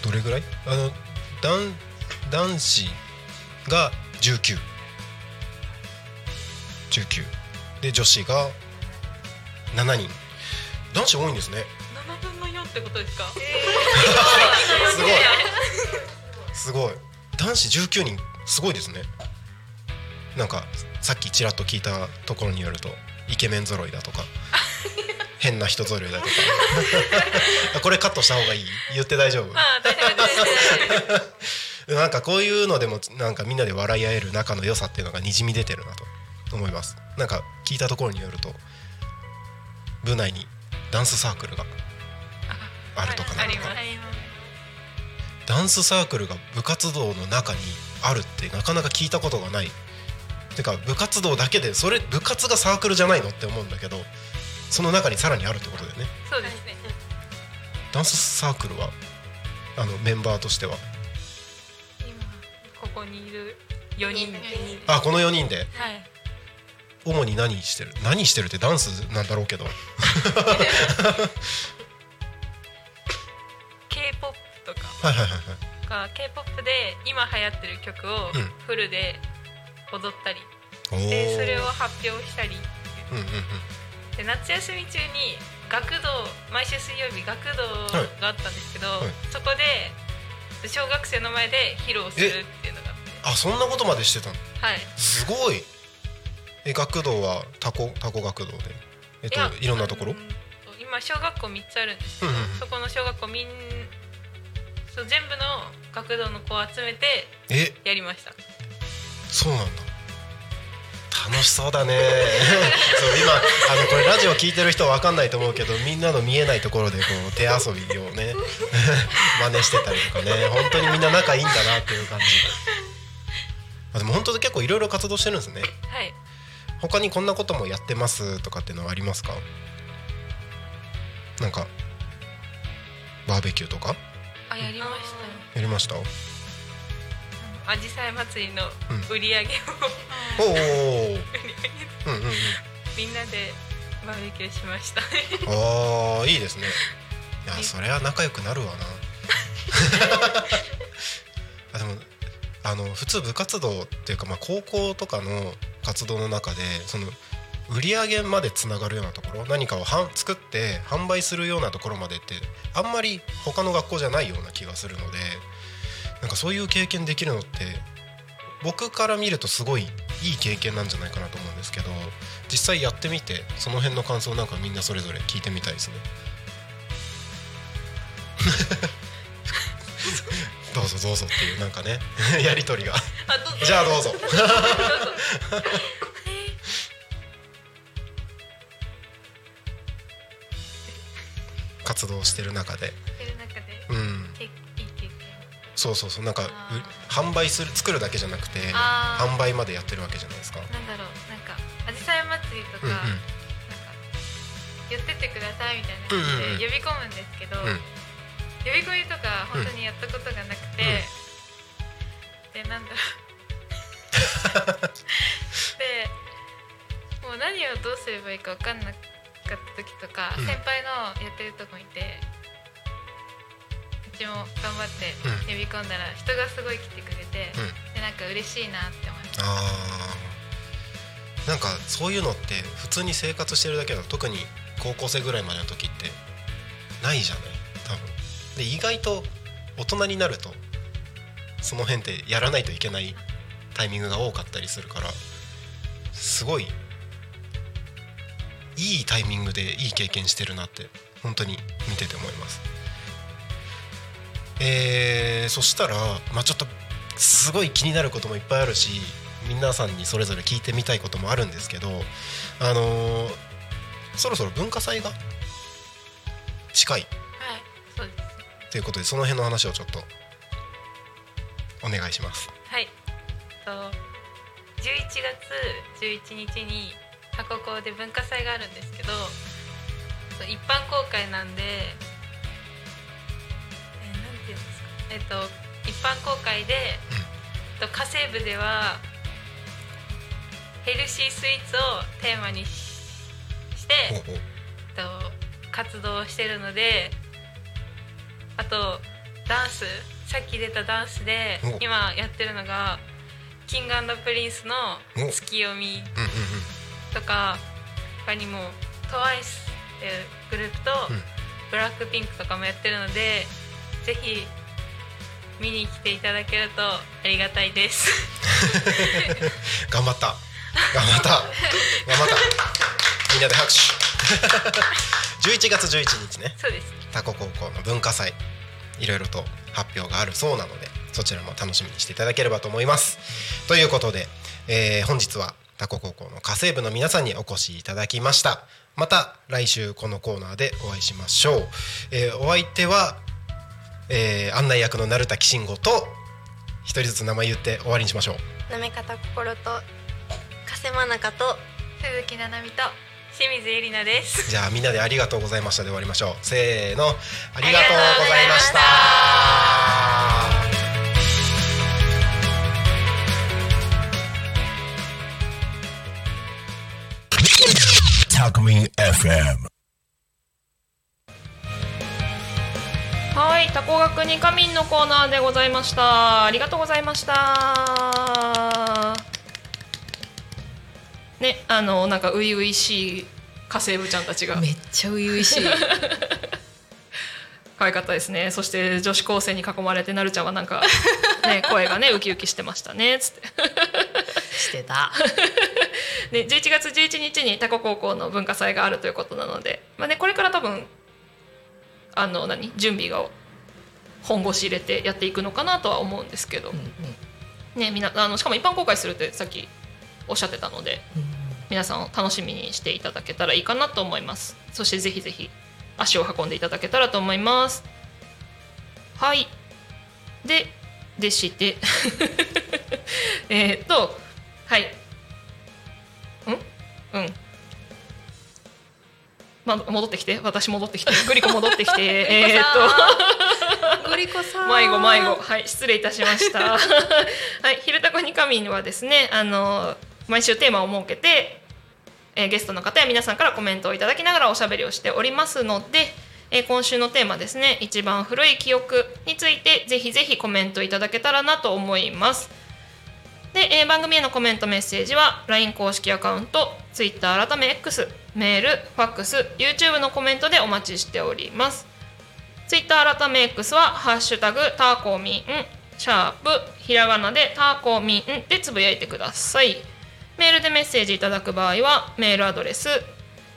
どれぐらい？あの男男子が1919で女子が7人。男子多いんですね。7分の4ってことですか、*laughs* すごい。すごい男子19人すごいですね。なんかさっきちらっと聞いたところによるとイケメン揃いだとか *laughs* 変な人揃いだとか。*laughs* これカットした方がいい？言って大丈夫？*laughs* なんかこういうのでもなんかみんなで笑い合える仲の良さっていうのがにじみ出てるなと思います。なんか聞いたところによると部内にダンスサークルがあるとかなんとか。ありますダンスサークルが部活動の中にあるってなかなか聞いたことがない。てか部活動だけでそれ部活がサークルじゃないのって思うんだけどその中にさらにあるってことだよね。そうですね。ダンスサークルはあのメンバーとしては？今ここにいる4人で。あこの4人で？はい。主に何してる？何してるってダンスなんだろうけど。*laughs* K-POP とか。はいはいはいはい。が K-POP で今流行ってる曲をうん。フルで踊ったり、おー。でそれを発表したり。うんうんうん。で夏休み中に学童毎週水曜日学童があったんですけど、はい。そこで小学生の前で披露するっていうのがあって。あそんなことまでしてたの？はい。すごい。え学童はタコタコ学童で？えっとやいろんなところ？うん今小学校3つあるんですけど、うんうんうん。そこの小学校みんそう全部の学童の子を集めてえ？やりました。そうなんだ。楽しそうだね。*laughs* そう今あのこれラジオ聞いてる人は分かんないと思うけどみんなの見えないところでこう手遊びをね *laughs* 真似してたりとかね。本当にみんな仲いいんだなっていう感じ。あでも本当に結構いろいろ活動してるんですね。はい。他にこんなこともやってますとかっていうのはありますか？なんかバーベキューとか？あやりましたよ。やりました？おあじさい祭りのうん。売り上げを、おー。うんうんうん。みんなでバーベキューしました。ああいいですね。いやそれは仲良くなるわな。*laughs* あでもあの普通部活動っていうか、まあ、高校とかの活動の中でその売り上げまでつながるようなところ何かをはん作って販売するようなところまでってあんまり他の学校じゃないような気がするのでなんかそういう経験できるのって僕から見るとすごいいい経験なんじゃないかなと思うんですけど実際やってみてその辺の感想なんかみんなそれぞれ聞いてみたいですね。*laughs* どうぞどうぞっていうなんかね *laughs* やり取りが。じゃあどうぞ *laughs* 活動してる中で。してる中で？うん。そうそうそう。なんか販売する作るだけじゃなくて販売までやってるわけじゃないですか。なんだろうなんかあじさい祭りとか、うんうん。なんか寄ってってくださいみたいな感じで呼び込むんですけど、うん。呼び込みとか本当にやったことがなくて、でなんだろう。*laughs* でもう何をどうすればいいか分かんなかった時とか、うん。先輩のやってるとこ見てうちも頑張ってうん。呼び込んだら人がすごい来てくれて、うん。でなんか嬉しいなって思います。あー。なんかそういうのって普通に生活してるだけだと特に高校生ぐらいまでの時ってないじゃない？多分。で意外と大人になるとその辺ってやらないといけないタイミングが多かったりするからすごいいいタイミングでいい経験してるなって本当に見てて思います。えー、そしたらまあちょっとすごい気になることもいっぱいあるし皆さんにそれぞれ聞いてみたいこともあるんですけどあのーそろそろ文化祭が近い。はいそうです。ということでその辺の話をちょっとお願いします。はい。と11月11日に箱校で文化祭があるんですけど一般公開なんでえーなんていうんですか？えっと一般公開で、えっと家政部ではヘルシースイーツをテーマにしして、えっと活動をしてるのであとダンスさっき出たダンスでお今やってるのがキングプリンスのツキヨミとか他にも TWICE っていうグループとうん。ブラックピンクとかもやってるのでぜひ見に来ていただけるとありがたいです。*laughs* 頑張った。頑張った。頑張った。みんなで拍手。*laughs* 11月11日ね。そうです。タコ高校の文化祭。いろいろと発表があるそうなのでそちらも楽しみにしていただければと思います。ということで、えー本日はタコ高校の家政部の皆さんにお越しいただきました。また来週このコーナーでお会いしましょう、えーお相手は、えー案内役の鳴滝慎吾と一人ずつ名前言って終わりにしましょう。なめ方心と加瀬真中と鈴木奈々美と清水ゆりなです。じゃあみんなでありがとうございましたで終わりましょう。せーの。ありがとうございましたタコミン FM はい、タコ学に仮眠のコーナーでございました。ありがとうございました。ね、あのなんか初々しい家政婦ちゃんたちがめっちゃ初々しい *laughs* 可愛かったですね。そして女子高生に囲まれてなるちゃんはなんかね *laughs* 声がねウキウキしてましたね。つって。*laughs* してた。*laughs* で11月11日にタコ高校の文化祭があるということなので、まあね、これから多分あの何準備が本腰入れてやっていくのかなとは思うんですけど、うんうん。ね、みあのしかも一般公開するってさっきおっしゃってたのでうん皆さん楽しみにしていただけたらいいかなと思います。そしてぜひぜひ足を運んでいただけたらと思います。はい。ででして。*laughs* えーっとはい。うん？うん。ま戻ってきて。私戻ってきて。グリコ戻ってきて。*laughs* えーっと。ゴリコさん。迷子迷子。はい。失礼いたしました。*laughs* はい「昼タコに神」はですねあの毎週テーマを設けて、えゲストの方や皆さんからコメントをいただきながらおしゃべりをしておりますので、え今週のテーマですね一番古い記憶についてぜひぜひコメントいただけたらなと思います。で、え番組へのコメントメッセージは LINE 公式アカウント Twitter 改め X メールファックス YouTube のコメントでお待ちしております。ツイッター改め X は「ハッシュタグターコミン」シャープひらがなでターコミンでつぶやいてください。メールでメッセージいただく場合はメールアドレス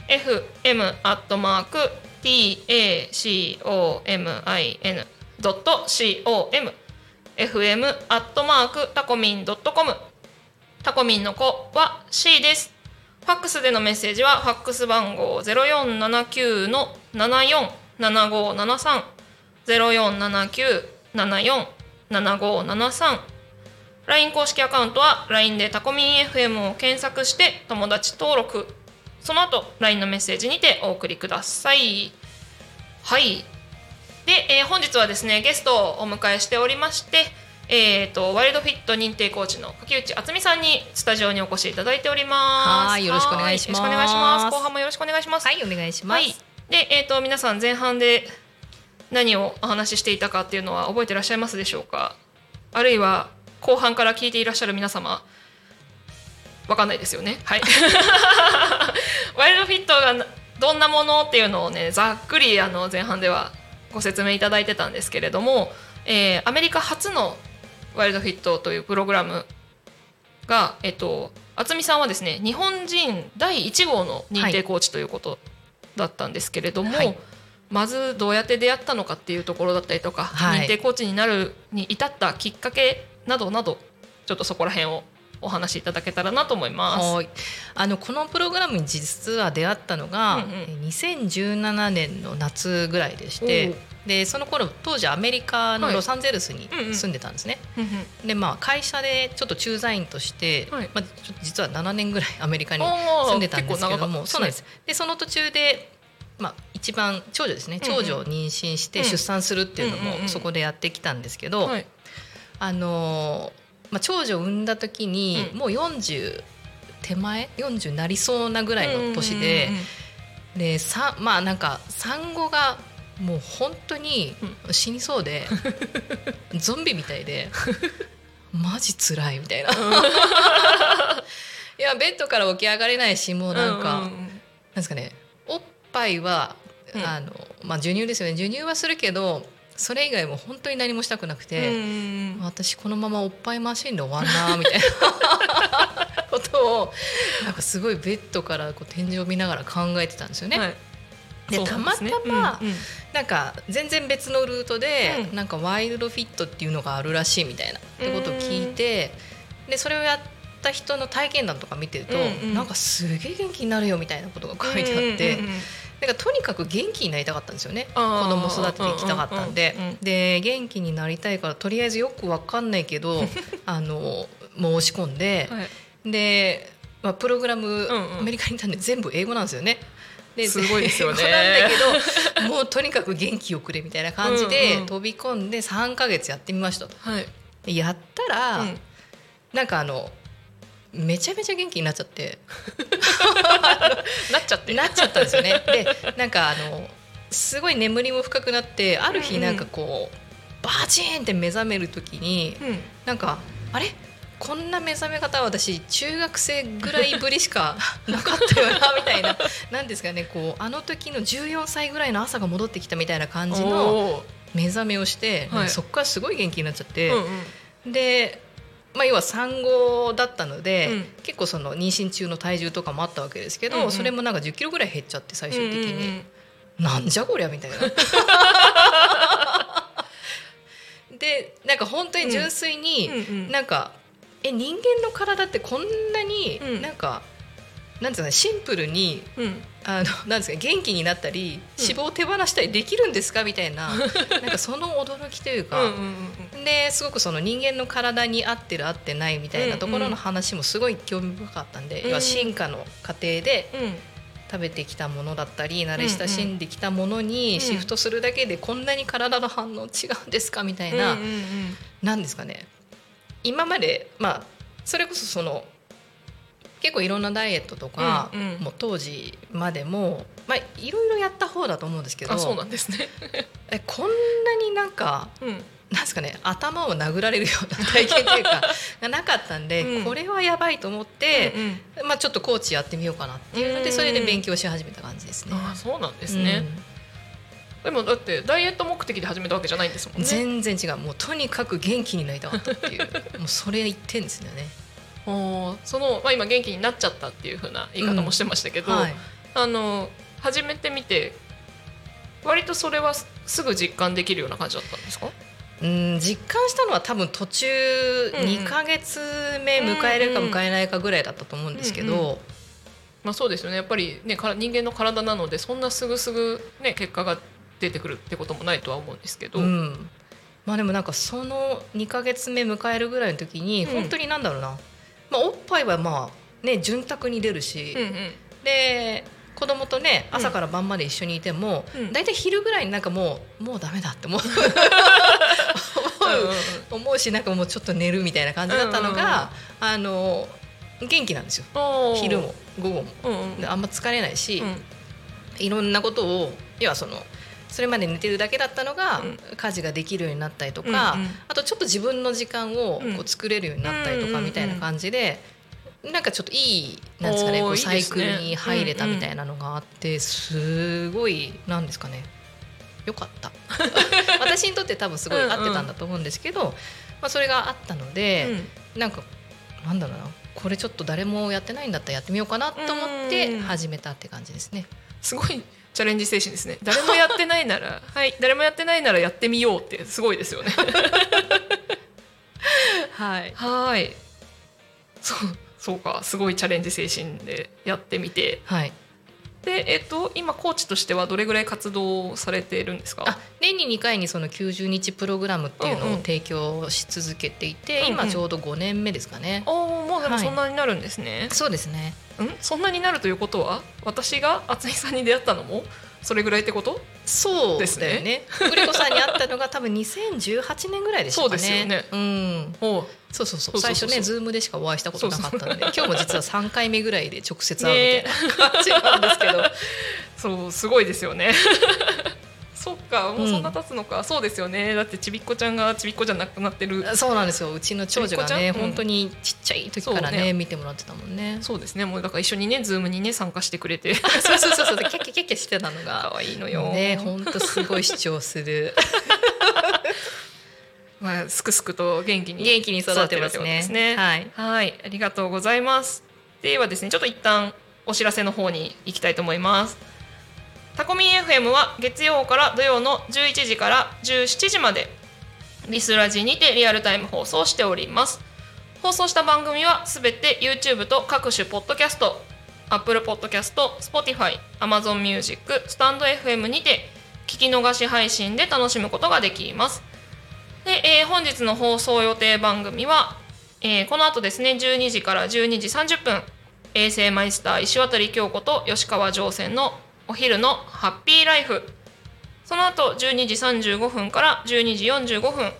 fm.tacomin.com fm アットマークタコミンドットコムタコミンの子は C です。ファックスでのメッセージはファックス番号0479の747573 0479747573 LINE 公式アカウントは LINE でタコミン FM を検索して友達登録。その後 LINE のメッセージにてお送りください。はい。で、えー本日はですねゲストをお迎えしておりましてえー、とワイルドフィット認定コーチの柿内敦美さんにスタジオにお越しいただいております。はいよろしくお願いします。はいよろしくお願いします。後半もよろしくお願いします。はいお願いします、はい、で、えー、と皆さん前半で何をお話ししていたかっていうのは覚えてらっしゃいますでしょうか？あるいは後半から聞いていらっしゃる皆様わかんないですよね。はい。*laughs* ワイルドフィットがどんなものっていうのをねざっくりあの前半ではご説明いただいてたんですけれども、えーアメリカ初のワイルドフィットというプログラムが、えっと、渥美さんはですね日本人第1号の認定コーチということだったんですけれども、はい。まずどうやって出会ったのかっていうところだったりとか、はい。認定コーチになるに至ったきっかけなどなどちょっとそこら辺をお話しいただけたらなと思います。はい。あのこのプログラムに実は出会ったのが、うんうん。え2017年の夏ぐらいでしてでその頃当時アメリカのロサンゼルスにうんうん住んでたんですね。うんうん。でまあ会社でちょっと駐在員として、はい。まあ、ちょっと実は7年ぐらいアメリカに住んでたんですけどもそうなんです。でその途中で、まあ、一番長女ですね。長女を妊娠してうん出産するっていうのうんうんうん。もそこでやってきたんですけど、はいあのーまあ、長女を産んだ時に、うん。もう40手前？40なりそうなぐらいの年で、うんうんうん。でさまあなんか産後がもう本当に死にそうで、*laughs* ゾンビみたいでマジ辛いみたいな。*laughs* いやベッドから起き上がれないしもうなんか、ううなんですかねおっぱいは、うん。あのまあ授乳ですよね。授乳はするけどそれ以外も本当に何もしたくなくうんて、うん。私このままおっぱいマシンで終わんなみたいなことをなんかすごいベッドからこう天井を見ながら考えてたんですよね。はい。でたまたまうんうん。なんか全然別のルートで、うん。なんかワイルドフィットっていうのがあるらしいみたいなってことを聞いてでそれをやった人の体験談とか見てると、うんうん。なんかすげえ元気になるよみたいなことが書いてあって、うんうんうんうんなんかとにかく元気になりたかったんですよね。子供育てていきたかったんで、で元気になりたいからとりあえずよくわかんないけど *laughs* あの申し込んで、はい。で、まあ、プログラム、んうん。アメリカにいたんで全部英語なんですよね。ですごいですよね。なんだけどもうとにかく元気をくれみたいな感じで飛び込んで3ヶ月やってみましたと。はい。でやったら、うん。なんかあのめちゃめちゃ元気になっちゃって。*laughs* なっちゃって。なっちゃったんですよね。*laughs* でなんかあのすごい眠りも深くなってある日なんかこう、バチーンって目覚める時にうん。なんかあれ？こんな目覚め方は私中学生ぐらいぶりしか *laughs* なかったよなみたいな。なんですかねこうあの時の14歳ぐらいの朝が戻ってきたみたいな感じのお目覚めをして、はい。そこからすごい元気になっちゃって、ーうんうん。で、まあ、要は産後だったので、うん。結構その妊娠中の体重とかもあったわけですけど、うんうん。それもなんか1 0キロぐらい減っちゃって最終的に、うんうんうん。なんじゃこりゃみたいな。*laughs* でなんか本当に純粋に、うんうん。なんかえ人間の体ってこんなにうん。なんか、なんですかねシンプルにうん。あのなんですか元気になったり脂肪を手放したりできるんですかみたいな *laughs* なんかその驚きというか、うんうんうんですごくその人間の体に合ってる合ってないみたいなところの話もすごい興味深かったんで、うん。要は進化の過程でうん。食べてきたものだったり慣れ親しんできたものにシフトするだけでこんなに体の反応違うんですかみたいな、うんうんうん。なんですかね。今までまあそれこそその結構いろんなダイエットとか、うんうん。もう当時までも、まあ、いろいろやった方だと思うんですけどあそうなんですね。えこんなになんかうん。なんですかね頭を殴られるような体験というか *laughs* がなかったんで、うん。これはやばいと思って、うんまあ、ちょっとコーチやってみようかなっていうのうん。でそれで勉強し始めた感じですね。あそうなんですね、でもだってダイエット目的で始めたわけじゃないんですもうんんね。全然違う。もうとにかく元気になりたかったっていう。*laughs* もうそれ一点ですよね。その、まあ、今元気になっちゃったっていう風な言い方もしてましたけど、はい。あの始めてみて割とそれはすすぐ実感できるような感じだったんですか？うん実感したのは多分途中うんうん2ヶ月目迎えるか迎えないかぐらいだったと思うんですけど、うんうんまあそうですよね。やっぱりねから人間の体なのでそんなすぐすぐね結果が出てくるってこともないとは思うんですけど、うん。まあでもなんかその2ヶ月目迎えるぐらいの時にうん。本当になんだろうな、まあ、おっぱいはまあね潤沢に出るし、うんうん。で子供とね朝から晩まで一緒にいても、うん。大体昼ぐらいになんかもうもうダメだって思う。うん思うしなんかもうちょっと寝るみたいな感じだったのが、あの元気なんですよ。昼も午後も。うんうん。であんま疲れないし、うん。いろんなことを要はそのそれまで寝てるだけだったのが、うん。家事ができるようになったりとか、うんうん。あとちょっと自分の時間をうん。こう作れるようになったりとかみたいな感じで、なんかちょっといいなんですかねこうサイクルに入れたみたいなのがあってすごいなんですかねよかった。*laughs* 私にとって多分すごい合ってたんだと思うんですけど、まあ、それがあったので、なんかなんだろうなこれちょっと誰もやってないんだったらやってみようかなと思ってうん。始めたって感じですね。すごいチャレンジ精神ですね。誰もやってないなら *laughs* はい誰もやってないならやってみようってすごいですよね。*laughs* はい。はい。そうそうかすごいチャレンジ精神でやってみて。はい、でえっと今コーチとしてはどれぐらい活動されているんですか？あ年に2回にその90日プログラムっていうのうんうん。を提供し続けていて、うんうん。今ちょうど5年目ですかね。おーもうでもはい。そんなになるんですね、そうですね。ん？そんなになるということは私が渥美さんに出会ったのも？それぐらいってこと？そうですね。ね。グリコさんに会ったのが多分2018年ぐらいでしたかね。そうですよね。うん、おそうそうそう。最初ねズームでしかお会いしたことなかったので今日も実は3回目ぐらいで直接会うみたいな感じなんですけど、そうすごいですよねそっかもうそんな経つのか、そうですよね。だってちびっこちゃんがちびっこじゃなくなってる。そうなんですよ。うちの長女がねん？うん。本当にちっちゃい時からねね。見てもらってたもんね。そうですね。もうだから一緒にねズームにね参加してくれて。*laughs* そうそうそうそうキャッキャキャッキャしてたのが。*laughs* 可愛いのよ。ね本当すごい主張する。*laughs* まあすくすくと元気に元気に育ってます育ねすね。はい。はい。ありがとうございます。ではですねちょっと一旦お知らせの方に行きたいと思いますタコミン FM は月曜から土曜の11時から17時までリスラジにてリアルタイム放送しております。放送した番組はすべて YouTube と各種ポッドキャスト Apple Podcast、Spotify、Amazon Music、スタンド FM にて聞き逃し配信で楽しむことができます。で、えー本日の放送予定番組は、えーこの後ですね12時から12時30分衛星マイスター石渡京子と吉川上船のお昼のハッピーライフ。その後12時35分から12時45分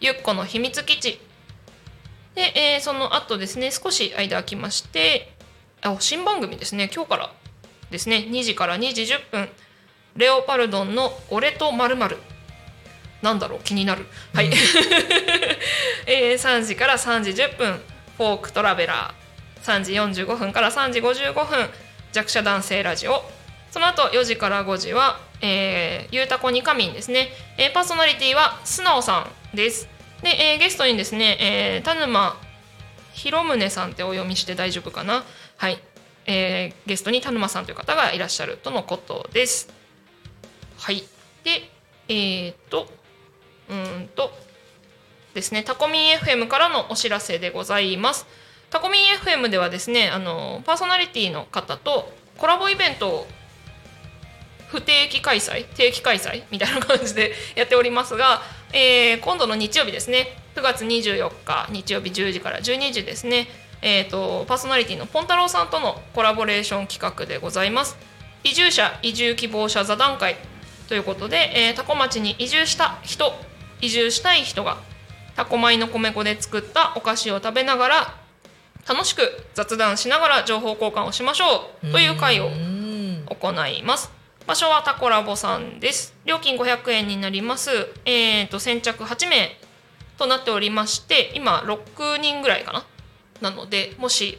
ゆっこの秘密基地。で、えーその後ですね少し間空きましてあ新番組ですね今日からですね2時から2時10分レオパルドンの「俺とまるなんだろう気になる。はい、*laughs* えー3時から3時10分フォークトラベラー。3時45分から3時55分弱者男性ラジオその後4時から5時は、えー、ゆうたこにかみんですね、えーパーソナリティは素直さんです。で、えーゲストにですね、えー田沼広宗さんってお読みして大丈夫かな。はい、えーゲストに田沼さんという方がいらっしゃるとのことです。はい。でえー、っとうんとですねタコミン FM からのお知らせでございます。タコミン FM ではですねあのパーソナリティの方とコラボイベントを不定期開催？定期開催？みたいな感じでやっておりますが、えー今度の日曜日ですね。9月24日日曜日10時から12時ですね、えー、とパーソナリティのポン太郎さんとのコラボレーション企画でございます。移住者移住希望者座談会ということで、えー、タコ町に移住した人移住したい人がタコ米の米粉で作ったお菓子を食べながら楽しく雑談しながら情報交換をしましょうという会をうん。行います場所はタコラボさんです。料金500円になります。えー、と先着8名となっておりまして今6人ぐらいかな？なのでもし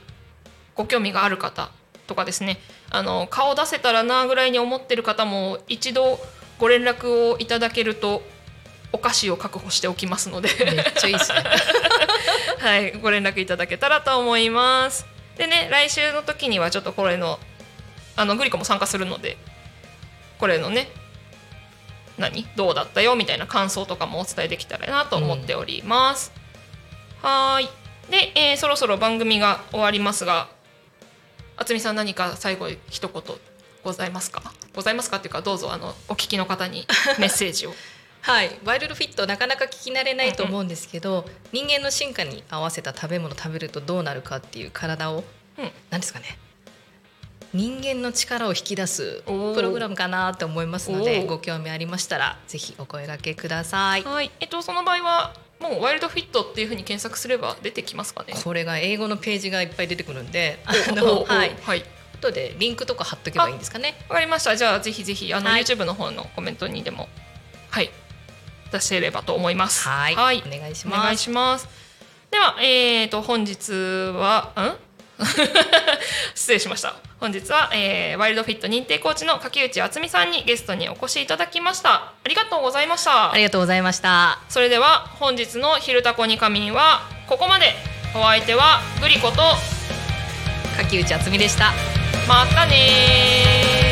ご興味がある方とかですねあの顔出せたらなぐらいに思ってる方も一度ご連絡をいただけるとお菓子を確保しておきますので。めっちゃいいですね。*laughs* はい、ご連絡いただけたらと思います。でね、来週の時にはちょっとこれの、あのグリコも参加するので、これのね、何？どうだったよみたいな感想とかもお伝えできたらなと思っております。はーい。で、えーそろそろ番組が終わりますが渥美さん何か最後一言ございますか？ございますかっていうかどうぞあのお聞きの方に *laughs* メッセージを。はい、ワイルドフィットなかなか聞き慣れないと思うんですけど、人間の進化に合わせた食べ物食べるとどうなるかっていう体を、うん。なんですかね？人間の力を引き出すプログラムかなと思いますのでご興味ありましたらぜひお声掛けください。はい、えっとその場合はもうワイルドフィットっていうふうに検索すれば出てきますかね？これが英語のページがいっぱい出てくるんで、はい、はい。後でリンクとか貼っとけばいいんですかね？わかりました。じゃあぜひぜひあの、はい YouTube の方のコメントにでもはい出せればと思います。はい、はい、お願いしお願います。します。ではえー、と本日はん？*laughs* 失礼しました。本日は、えーワイルドフィット認定コーチの柿内敦美さんにゲストにお越しいただきました。ありがとうございましたあ。りがとうございました。それでは本日の「昼タコに仮眠」はここまで。お相手はグリコと柿内敦美でした。またねー